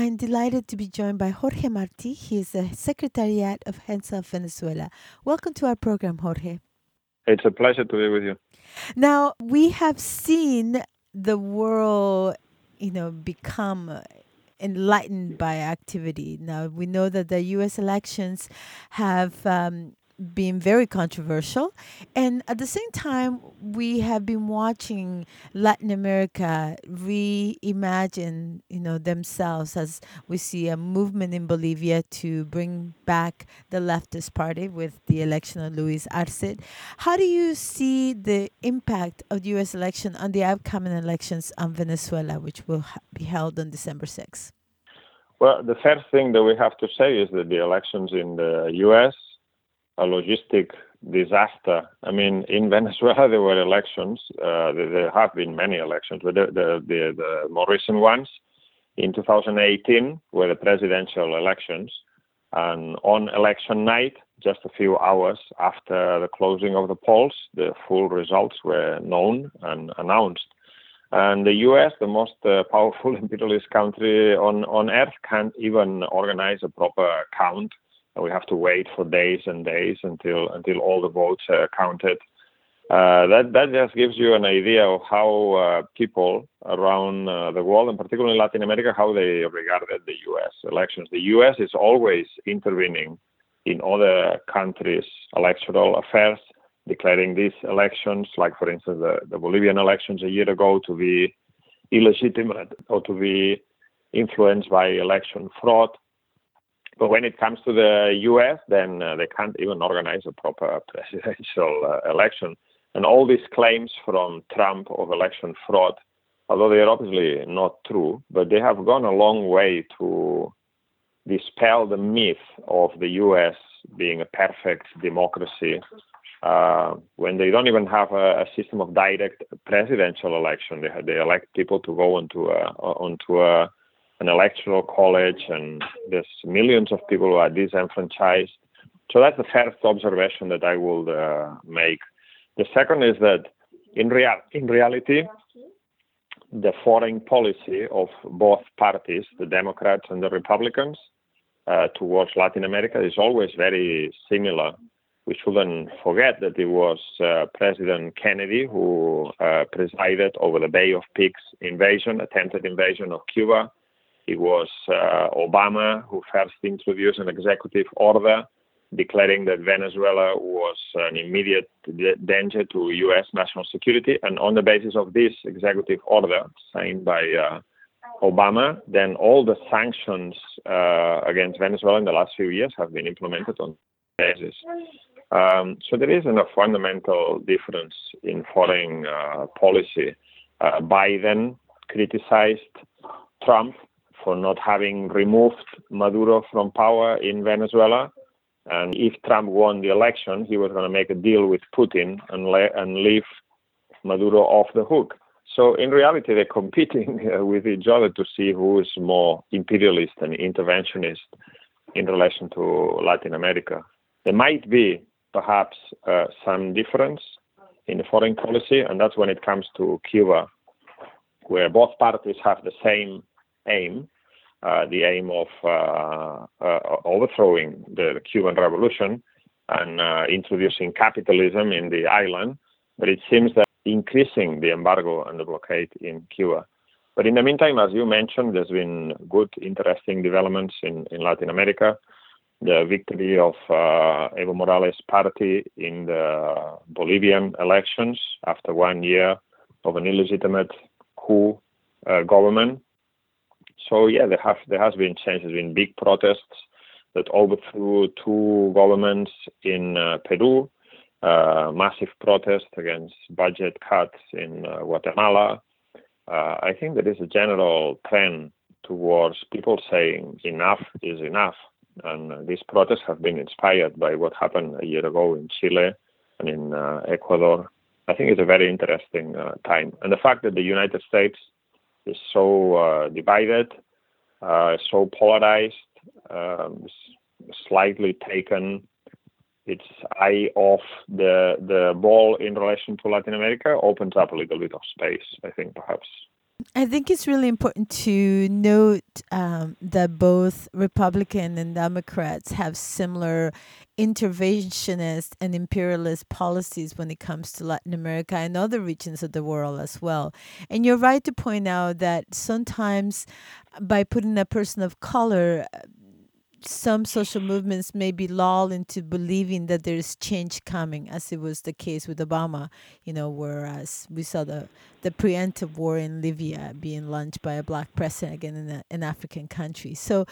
I'm delighted to be joined by Jorge Marti. He is the Secretariat of Hands Off Venezuela. Welcome to our program, Jorge. It's a pleasure to be with you. Now, we have seen the world, you know, become enlightened by activity. Now, we know that the U.S. elections have um, been very controversial. And at the same time, we have been watching Latin America reimagine, you know, themselves as we see a movement in Bolivia to bring back the leftist party with the election of Luis Arce. How do you see the impact of the U.S. election on the upcoming elections on Venezuela, which will be held on December 6th? Well, the first thing that we have to say is that the elections in the U.S a logistic disaster. I mean, in Venezuela there were elections. Uh, there have been many elections, but the, the, the, the, more recent ones in 2018 were the presidential elections. And on election night, just a few hours after the closing of the polls, the full results were known and announced. And the U.S., the most uh, powerful imperialist country on, on earth, can't even organize a proper count we have to wait for days and days until until all the votes are counted. Uh, that that just gives you an idea of how uh, people around uh, the world, and particularly in Latin America, how they regarded the U.S. elections. The U.S. is always intervening in other countries' electoral affairs, declaring these elections, like for instance the, the Bolivian elections a year ago, to be illegitimate or to be influenced by election fraud. But when it comes to the U.S., then uh, they can't even organize a proper presidential uh, election. And all these claims from Trump of election fraud, although they are obviously not true, but they have gone a long way to dispel the myth of the U.S. being a perfect democracy uh, when they don't even have a, a, system of direct presidential election. They, they elect people to go onto a, onto a an electoral college, and there's millions of people who are disenfranchised. So that's the first observation that I will uh, make. The second is that in, real, in reality, the foreign policy of both parties, the Democrats and the Republicans, uh, towards Latin America is always very similar. We shouldn't forget that it was uh, President Kennedy who uh, presided over the Bay of Pigs invasion, attempted invasion of Cuba. It was uh, Obama who first introduced an executive order declaring that Venezuela was an immediate danger to U.S. national security. And on the basis of this executive order signed by uh, Obama, then all the sanctions uh, against Venezuela in the last few years have been implemented on basis. Um, so there isn't a fundamental difference in foreign uh, policy. Uh, Biden criticized Trump for not having removed Maduro from power in Venezuela. And if Trump won the election, he was going to make a deal with Putin and, le- and leave Maduro off the hook. So in reality, they're competing with each other to see who is more imperialist and interventionist in relation to Latin America. There might be perhaps uh, some difference in the foreign policy, and that's when it comes to Cuba, where both parties have the same aim, uh, the aim of uh, uh, overthrowing the Cuban Revolution and introducing capitalism in the island. But it seems that increasing the embargo and the blockade in Cuba. But in the meantime, as you mentioned, there's been good, interesting developments in, in Latin America. The victory of uh, Evo Morales' party in the Bolivian elections after one year of an illegitimate coup uh, government so yeah, there have there has been changes, been big protests that overthrew two governments in uh, Peru, uh, massive protests against budget cuts in uh, Guatemala. Uh, I think there is a general trend towards people saying enough is enough, and these protests have been inspired by what happened a year ago in Chile and in uh, Ecuador. I think it's a very interesting uh, time. And the fact that the United States is so uh, divided, uh, so polarized, um, slightly taken its eye off the the ball in relation to Latin America opens up a little bit of space, I think, perhaps. I think it's really important to note um, that both Republican and Democrats have similar interventionist and imperialist policies when it comes to Latin America and other regions of the world as well. And you're right to point out that sometimes by putting a person of color, some social movements may be lulled into believing that there is change coming, as it was the case with Obama, you know, whereas we saw the, the preemptive war in Libya being launched by a black president again in a, an African country. So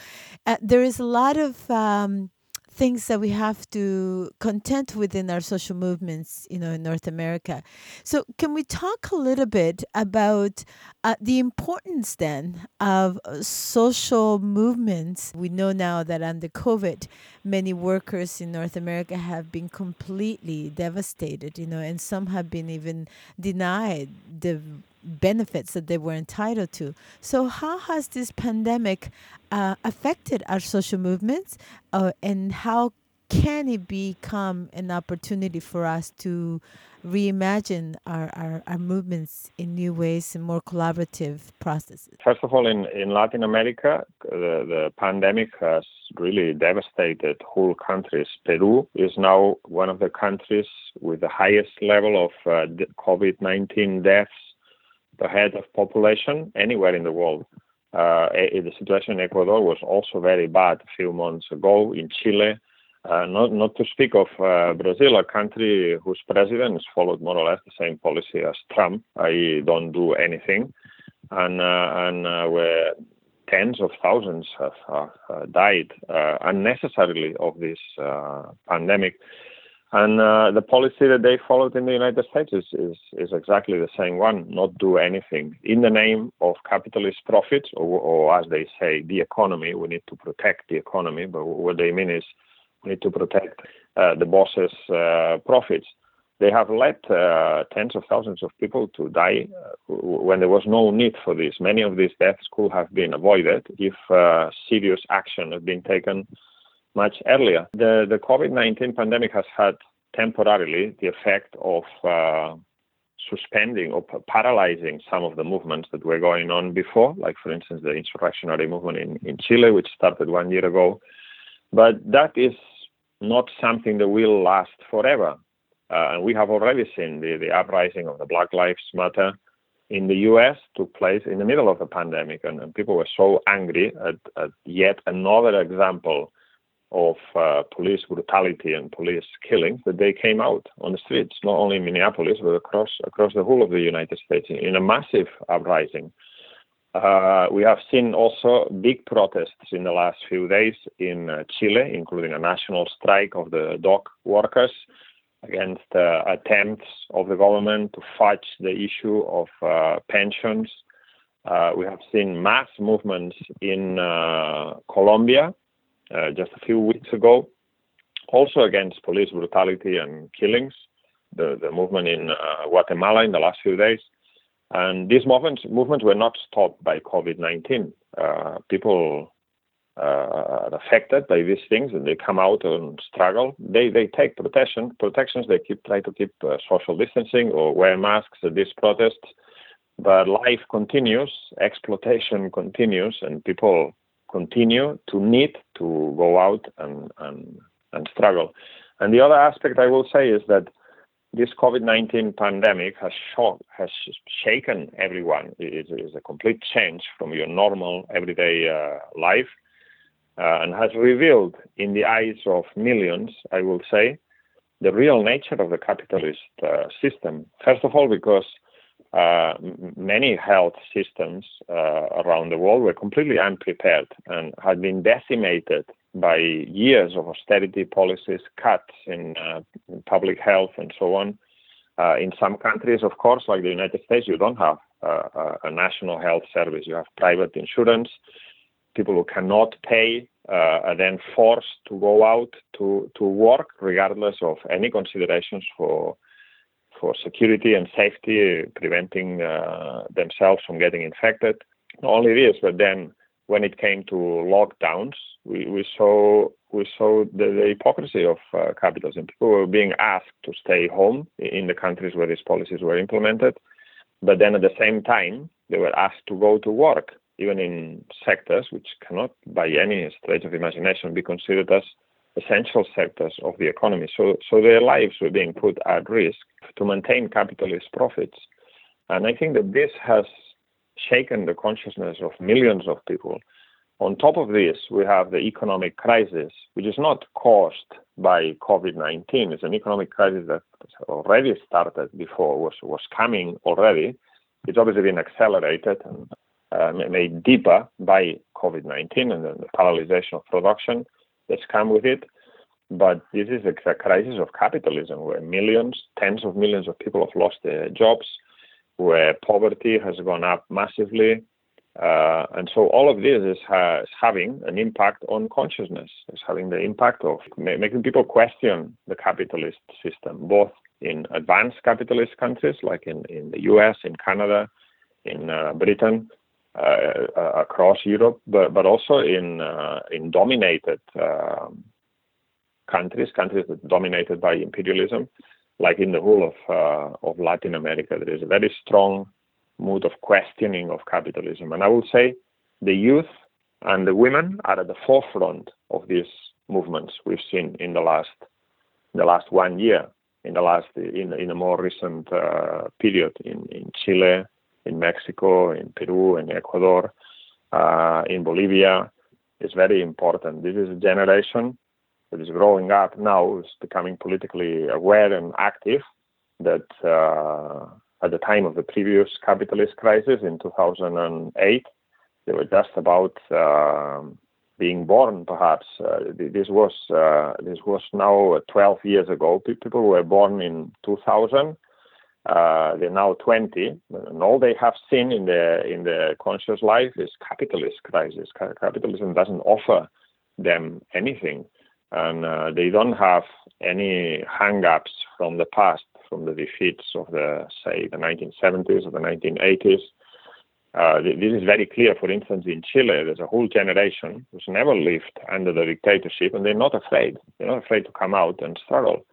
uh, there is a lot of um, things that we have to contend within our social movements, you know, in North America. So, can we talk a little bit about uh, the importance then of uh, social movements? We know now that under COVID, many workers in North America have been completely devastated, you know, and some have been even denied the benefits that they were entitled to. So, how has this pandemic uh, affected our social movements, uh, and how can it become an opportunity for us to reimagine our, our, our movements in new ways and more collaborative processes? First of all, in, in Latin America, the, the pandemic has really devastated whole countries. Peru is now one of the countries with the highest level of uh, COVID 19 deaths per head of population anywhere in the world. Uh, the situation in Ecuador was also very bad a few months ago. In Chile, uh, not not to speak of uh, Brazil, a country whose president has followed more or less the same policy as Trump. I don't do anything, and uh, and uh, where tens of thousands have uh, died unnecessarily of this pandemic. And uh, the policy that they followed in the United States is, is, is, exactly the same one not do anything. In the name of capitalist profits, or, or, as they say, the economy, we need to protect the economy, but what they mean is we need to protect uh, the bosses' uh, profits. They have led uh, tens of thousands of people to die uh, when there was no need for this. Many of these deaths could have been avoided if uh, serious action had been taken much earlier. The, the COVID 19 pandemic has had temporarily the effect of uh, suspending or paralyzing some of the movements that were going on before, like, for instance, the insurrectionary movement in, in Chile, which started one year ago. But that is not something that will last forever. Uh, and we have already seen the, the uprising of the Black Lives Matter in the US took place in the middle of the pandemic, and, and people were so angry at, at, yet another example of uh, police brutality and police killings that they came out on the streets, not only in Minneapolis but across across the whole of the United States in a massive uprising. Uh, we have seen also big protests in the last few days in uh, Chile, including a national strike of the dock workers against uh, attempts of the government to fudge the issue of uh, pensions. Uh, we have seen mass movements in Colombia just a few weeks ago, also against police brutality and killings, the, the movement in uh, Guatemala in the last few days. And these movements, movements were not stopped by COVID 19. Uh, people uh, are affected by these things and they come out and struggle. They, they take protection, protections, they keep try to keep uh, social distancing or wear masks at these protests. But life continues, exploitation continues, and people continue to need to go out and, and, and struggle. And the other aspect I will say is that this COVID-19 pandemic has has shaken everyone. It is a complete change from your normal everyday uh, life, uh, and has revealed, in the eyes of millions, I will say, the real nature of the capitalist uh, system. First of all, because uh, many health systems uh, around the world were completely unprepared and had been decimated by years of austerity policies, cuts in, uh, in public health, and so on. Uh, in some countries, of course, like the United States, you don't have uh, a national health service. You have private insurance. People who cannot pay uh, are then forced to go out to, to work regardless of any considerations for for security and safety, preventing uh, themselves from getting infected. Not only this, but then when it came to lockdowns, we, we saw we saw the, the hypocrisy of uh, capitalism. People were being asked to stay home in the countries where these policies were implemented, but then at the same time they were asked to go to work even in sectors which cannot, by any stretch of imagination, be considered as essential sectors of the economy. So, so their lives were being put at risk to maintain capitalist profits. And I think that this has shaken the consciousness of millions of people. On top of this, we have the economic crisis, which is not caused by COVID 19. It's an economic crisis that already started before, was, was coming already. It's obviously been accelerated and uh, made deeper by COVID 19 and the paralyzation of production that's come with it. But this is a, crisis of capitalism where millions, tens of millions of people have lost their jobs, where poverty has gone up massively. Uh, and so all of this is, having an impact on consciousness. It's having the impact of making people question the capitalist system, both in advanced capitalist countries like in, in the US, in Canada, in uh, Britain, uh, uh, across Europe, but, but also in uh, in dominated um, countries, countries that are dominated by imperialism, like in the whole of of Latin America. There is a very strong mood of questioning of capitalism, and I will say the youth and the women are at the forefront of these movements we've seen in the last the last one year, in the last in in a more recent uh, period in in Chile, in Mexico, in Peru, in Ecuador, uh, in Bolivia is very important. This is a generation that is growing up now, is becoming politically aware and active. That uh, at the time of the previous capitalist crisis in 2008, they were just about uh, being born. Perhaps uh, this was uh, this was now 12 years ago. People were born in 2000 uh, they're now 20, and all they have seen in their in their conscious life is capitalist crisis. Capitalism doesn't offer them anything, and uh, they don't have any hang-ups from the past, from the defeats of the say the 1970s or the 1980s. Uh, this is very clear. For instance, in Chile, there's a whole generation who's never lived under the dictatorship, and they're not afraid. They're not afraid to come out and struggle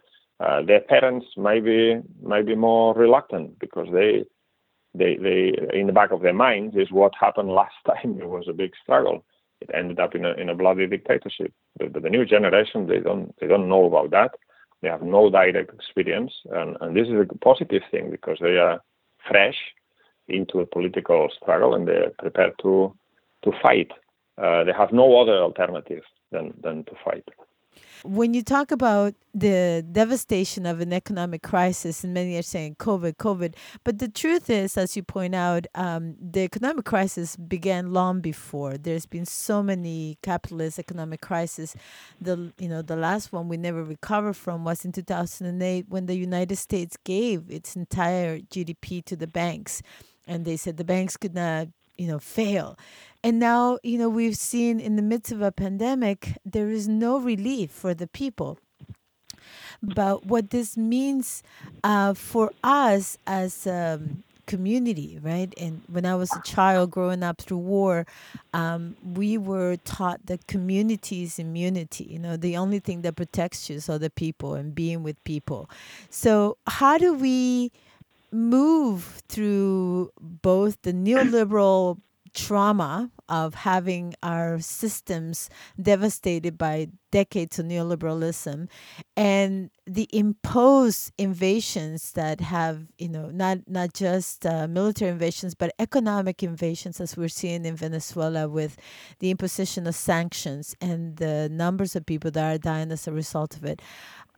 uh, their parents may be may be more reluctant because they they they in the back of their minds is what happened last time It was a big struggle it ended up in a in a bloody dictatorship but, but the new generation they don't they don't know about that. They have no direct experience. And, and this is a positive thing because they are fresh into a political struggle and they're prepared to to fight. Uh, they have no other alternative than than to fight when you talk about the devastation of an economic crisis, and many are saying COVID, COVID, but the truth is, as you point out, um, the economic crisis began long before. There's been so many capitalist economic crises. The you know the last one we never recovered from was in 2008 when the United States gave its entire GDP to the banks, and they said the banks could not you know fail and now, you know, we've seen in the midst of a pandemic, there is no relief for the people. But what this means uh, for us as a community, right? And when I was a child growing up through war, um, we were taught that community is immunity. You know, the only thing that protects you is other people and being with people. So, how do we move through both the neoliberal trauma of having our systems devastated by decades of neoliberalism and the imposed invasions that have you know not not just uh, military invasions but economic invasions as we're seeing in Venezuela with the imposition of sanctions and the numbers of people that are dying as a result of it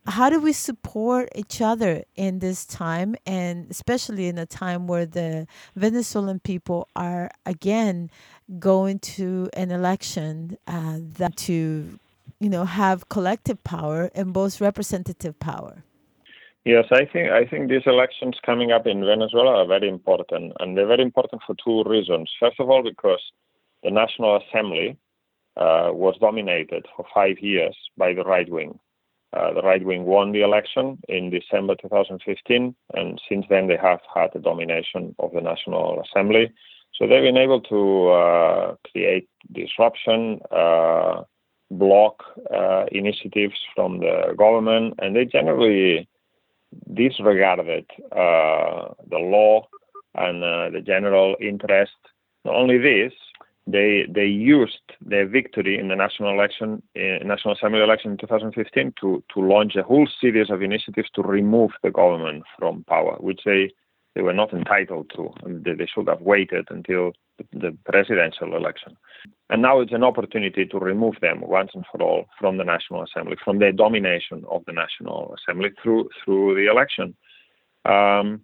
how do we support each other in this time and especially in a time where the venezuelan people are again going to an election uh, that to you know have collective power and both representative power yes i think i think these elections coming up in venezuela are very important and they're very important for two reasons first of all because the national assembly uh, was dominated for five years by the right wing. Uh, the right wing won the election in December 2015, and since then they have had the domination of the National Assembly. So they've been able to uh, create disruption, uh, block uh, initiatives from the government, and they generally disregarded uh, the law and uh, the general interest. Not only this, they they used their victory in the national election, uh, National Assembly election in 2015, to to launch a whole series of initiatives to remove the government from power, which they they were not entitled to. They should have waited until the presidential election. And now it's an opportunity to remove them once and for all from the National Assembly, from their domination of the National Assembly through through the election. Um,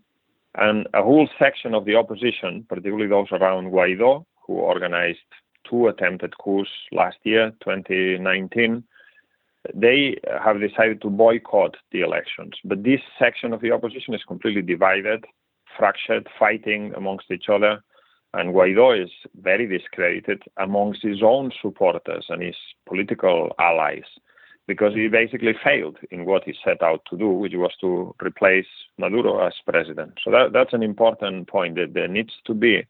and a whole section of the opposition, particularly those around Guaido, who organized two attempted coups last year, 2019, they have decided to boycott the elections. But this section of the opposition is completely divided, fractured, fighting amongst each other. And Guaido is very discredited amongst his own supporters and his political allies because he basically failed in what he set out to do, which was to replace Maduro as president. So that, that's an important point that there needs to be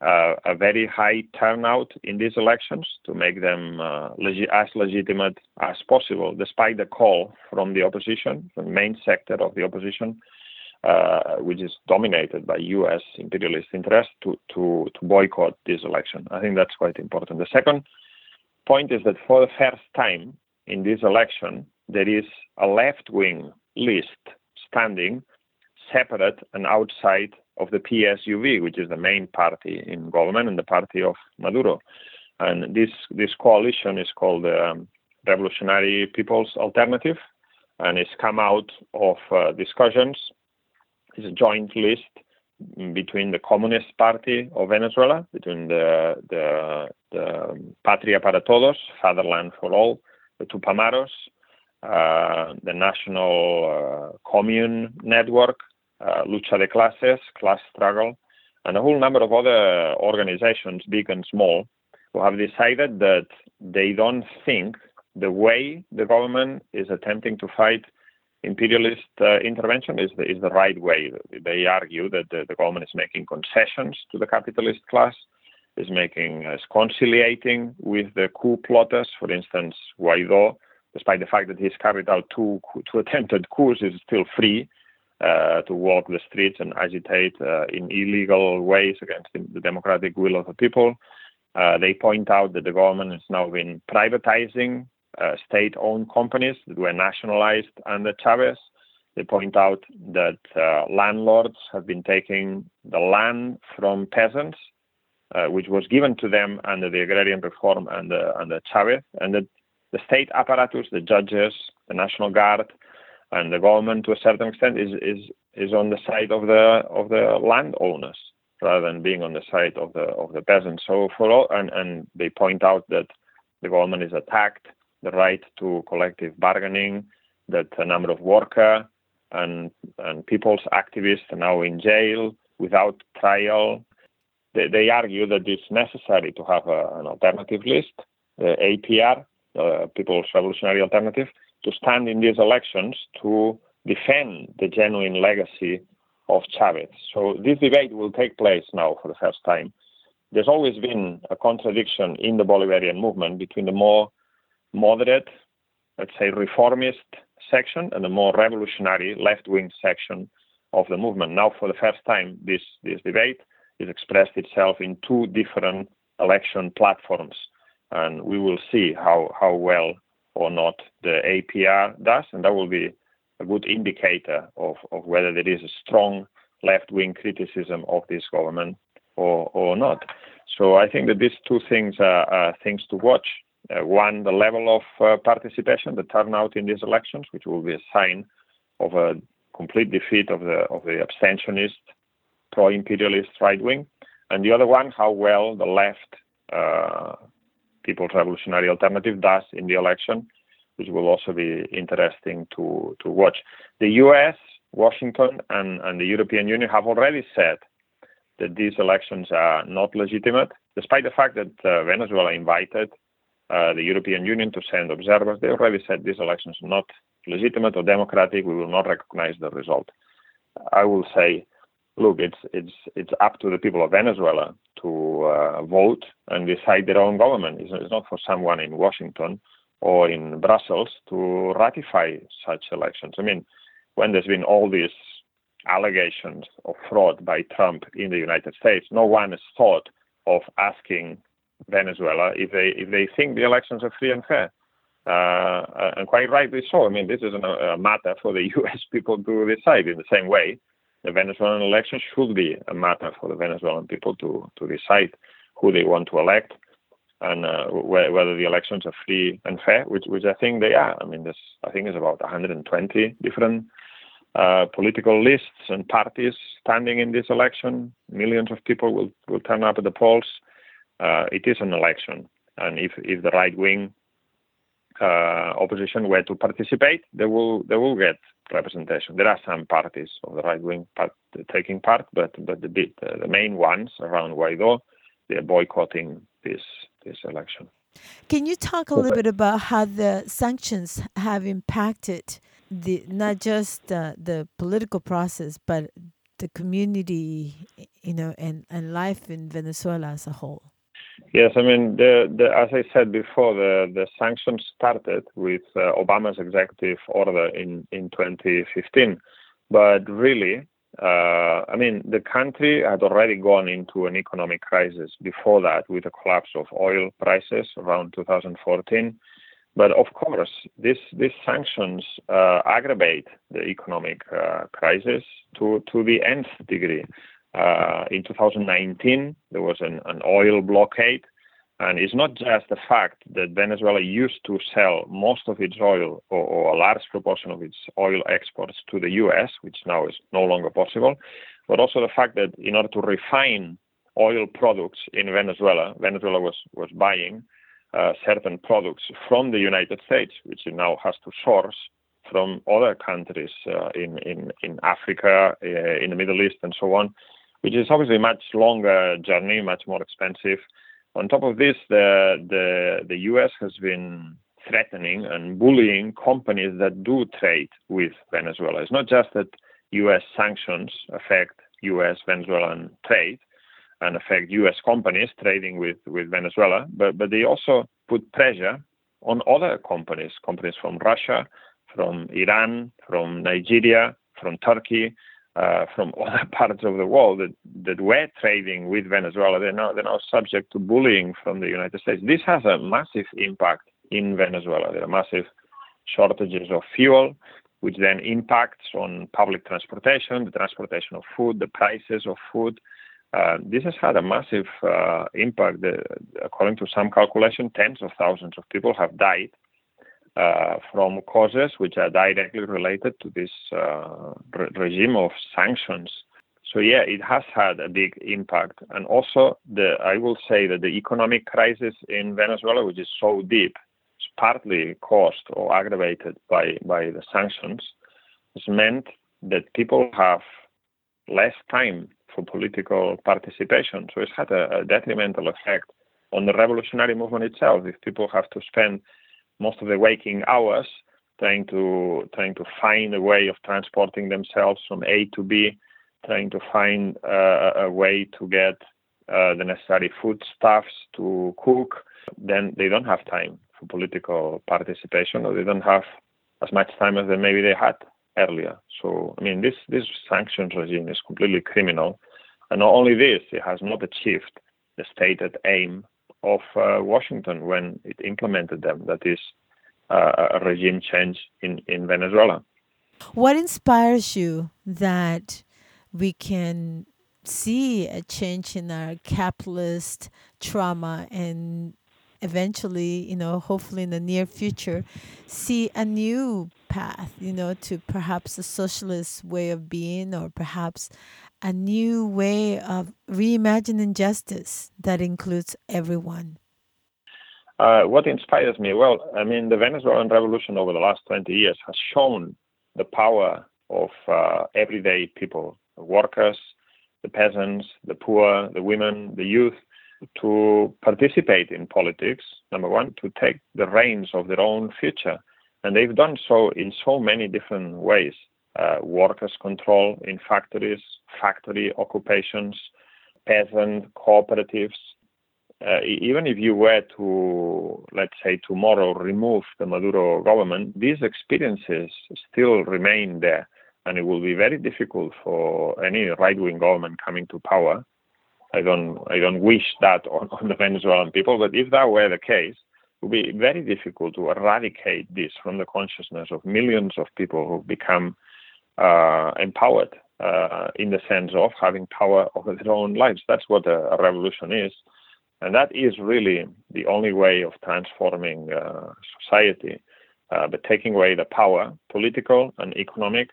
uh, a very high turnout in these elections to make them uh, legi- as legitimate as possible, despite the call from the opposition, the main sector of the opposition, uh, which is dominated by U.S. imperialist interests, to, to, to boycott this election. I think that's quite important. The second point is that for the first time in this election, there is a left wing list standing separate and outside of the PSUV, which is the main party in government and the party of Maduro. And this this coalition is called the um, Revolutionary People's Alternative, and it's come out of uh, discussions. It's a joint list between the Communist Party of Venezuela, between the the, the Patria para Todos, Fatherland for All, the Tupamaros, uh, the National uh, Commune Network, uh, Lucha de Clases, Class Struggle, and a whole number of other organizations, big and small, who have decided that they don't think the way the government is attempting to fight imperialist uh, intervention is the, is the right way. They argue that the, the, government is making concessions to the capitalist class, is making is conciliating with the coup plotters. For instance, Guaido, despite the fact that he's carried out two two attempted coups, is still free uh, to walk the streets and agitate uh, in illegal ways against the democratic will of the people. Uh, they point out that the government has now been privatizing uh, state-owned companies that were nationalized under Chavez. They point out that uh, landlords have been taking the land from peasants, uh, which was given to them under the agrarian reform under, under Chavez, and that the state apparatus, the judges, the National Guard, and the government to a certain extent is is is on the side of the of the landowners rather than being on the side of the of the peasants. So for all and, and they point out that the government is attacked the right to collective bargaining, that a number of worker and and people's activists are now in jail without trial. They, they argue that it's necessary to have a, an alternative list, the APR, People's Revolutionary Alternative, to stand in these elections to defend the genuine legacy of Chavez. So this debate will take place now for the first time. There's always been a contradiction in the Bolivarian movement between the more moderate, let's say reformist section and the more revolutionary left-wing section of the movement. Now, for the first time, this, this debate is expressed itself in two different election platforms, and we will see how, how well or not the APR does, and that will be a good indicator of, of whether there is a strong left wing criticism of this government or, or not. So I think that these two things are, are things to watch. Uh, one, the level of uh, participation, the turnout in these elections, which will be a sign of a complete defeat of the of the abstentionist, pro-imperialist right wing, and the other one, how well the left uh, People's Revolutionary Alternative does in the election, which will also be interesting to, to watch. The US, Washington, and, and the European Union have already said that these elections are not legitimate, despite the fact that uh, Venezuela invited uh, the European Union to send observers. They already said these elections are not legitimate or democratic. We will not recognize the result. I will say, look, it's it's it's up to the people of Venezuela to uh, vote and decide their own government. It's, it's not for someone in Washington or in Brussels to ratify such elections. I mean, when there's been all these allegations of fraud by Trump in the United States, no one has thought of asking Venezuela if they if they think the elections are free and fair. Uh, and quite rightly so. I mean, this is a matter for the U.S. people to decide. In the same way, the Venezuelan election should be a matter for the Venezuelan people to to decide who they want to elect and uh, whether the elections are free and fair, which which I think they are. I mean, this I think is about 120 different uh, political lists and parties standing in this election. Millions of people will will turn up at the polls. Uh, it is an election, and if if the right wing uh, opposition were to participate, they will they will get representation. There are some parties of the right wing part, taking part, but but the uh, the main ones around Guaido, they're boycotting this this election. Can you talk a little bit about how the sanctions have impacted the not just uh, the political process, but the community, you know, and, and life in Venezuela as a whole? Yes, I mean, the, the, as I said before, the, the sanctions started with uh, Obama's executive order in, in 2015. But really, uh, I mean, the country had already gone into an economic crisis before that with the collapse of oil prices around 2014. But of course, this, these sanctions uh, aggravate the economic uh, crisis to, to the nth degree. Uh, in 2019, there was an, an oil blockade and it's not just the fact that Venezuela used to sell most of its oil or, or, a large proportion of its oil exports to the US, which now is no longer possible, but also the fact that in order to refine oil products in Venezuela, Venezuela was, was buying uh, certain products from the United States, which it now has to source from other countries uh, in, in, in Africa, uh, in the Middle East, and so on, which is obviously a much longer journey, much more expensive. On top of this, the, the, the US has been threatening and bullying companies that do trade with Venezuela. It's not just that US sanctions affect US Venezuelan trade and affect US companies trading with, with Venezuela, but, but they also put pressure on other companies, companies from Russia, from Iran, from Nigeria, from Turkey, uh, from other parts of the world that, that were trading with Venezuela, they're now, they're now subject to bullying from the United States. This has a massive impact in Venezuela. There are massive shortages of fuel, which then impacts on public transportation, the transportation of food, the prices of food. Uh, this has had a massive uh, impact. According to some calculation, tens of thousands of people have died from causes which are directly related to this uh, re- regime of sanctions. So yeah, it has had a big impact, and also the I will say that the economic crisis in Venezuela, which is so deep, is partly caused or aggravated by by the sanctions. Has meant that people have less time for political participation. So it's had a, a detrimental effect on the revolutionary movement itself. If people have to spend most of the waking hours trying to trying to find a way of transporting themselves from A to B, trying to find uh, a way to get uh, the necessary foodstuffs to cook, then they don't have time for political participation, or they don't have as much time as they maybe they had earlier. So, I mean, this this sanctions regime is completely criminal, and not only this, it has not achieved the stated aim of uh, Washington when it implemented them. That is uh, a regime change in, in Venezuela. What inspires you that we can see a change in our capitalist trauma and eventually, you know, hopefully in the near future, see a new path, you know, to perhaps a socialist way of being or perhaps a new way of reimagining justice that includes everyone? Uh, what inspires me? Well, I mean, the Venezuelan revolution over the last 20 years has shown the power of uh, everyday people, the workers, the peasants, the poor, the women, the youth, to participate in politics, number one, to take the reins of their own future. And they've done so in so many different ways. Workers' control in factories, factory occupations, peasant cooperatives. Uh, even if you were to, let's say, tomorrow remove the Maduro government, these experiences still remain there. And it will be very difficult for any right-wing government coming to power I don't I don't wish that on, on the Venezuelan people, but if that were the case, it would be very difficult to eradicate this from the consciousness of millions of people who've become empowered uh, in the sense of having power over their own lives. That's what a, revolution is. And that is really the only way of transforming uh, society, uh, but taking away the power, political and economic,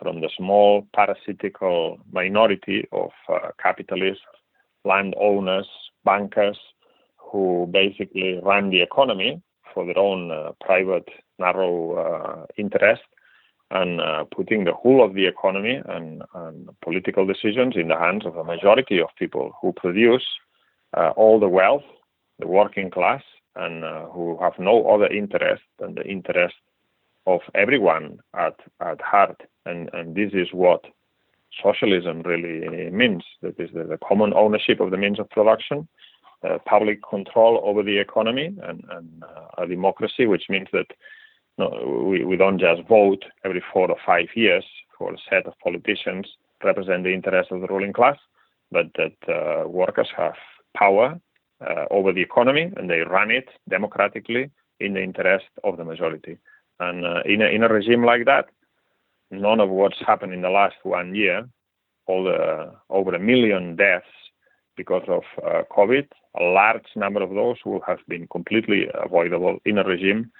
from the small parasitical minority of uh, capitalists landowners, bankers, who basically run the economy for their own uh, private narrow uh, interest and uh, putting the whole of the economy and, and, political decisions in the hands of a majority of people who produce uh, all the wealth, the working class, and uh, who have no other interest than the interest of everyone at, at heart. And, and this is what socialism really means. That is the, the common ownership of the means of production, uh, public control over the economy, and, and uh, a democracy, which means that no, we, we don't just vote every four or five years for a set of politicians represent the interests of the ruling class, but that uh, workers have power uh, over the economy and they run it democratically in the interest of the majority. And uh, in, a, in a regime like that, none of what's happened in the last one year, all the over a million deaths because of uh, COVID, a large number of those will have been completely avoidable in a regime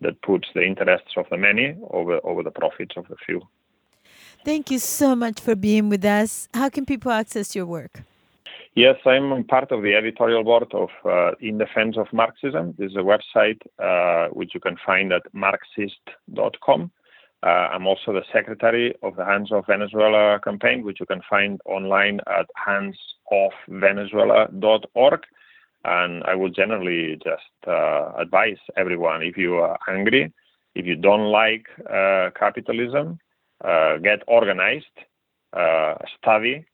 that puts the interests of the many over over the profits of the few. Thank you so much for being with us. How can people access your work? Yes, I'm part of the editorial board of uh, In Defense of Marxism. This is a website uh, which you can find at marxist.com. Uh, I'm also the secretary of the Hands Off Venezuela campaign, which you can find online at handsoffvenezuela.org. And I would generally just uh, advise everyone if you are angry, if you don't like uh, capitalism, uh, get organized, uh, study,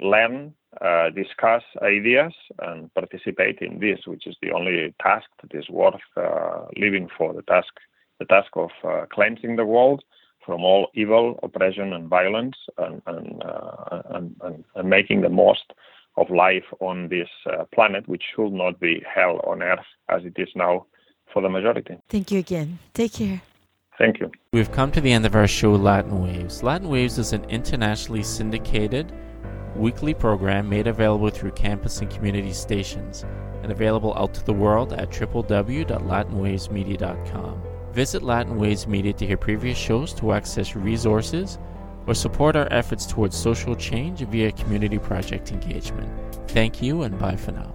learn, uh, discuss ideas, and participate in this, which is the only task that is worth living for the task the task of uh, cleansing the world from all evil, oppression, and violence, and, uh, and, and, and, making the most of life on this uh, planet, which should not be hell on earth as it is now for the majority. Thank you again. Take care. Thank you. We've come to the end of our show, Latin Waves. Latin Waves is an internationally syndicated weekly program made available through campus and community stations and available out to the world at www.latinwavesmedia.com. Visit Latin Waves Media to hear previous shows, to access resources, or support our efforts towards social change via community project engagement. Thank you and bye for now.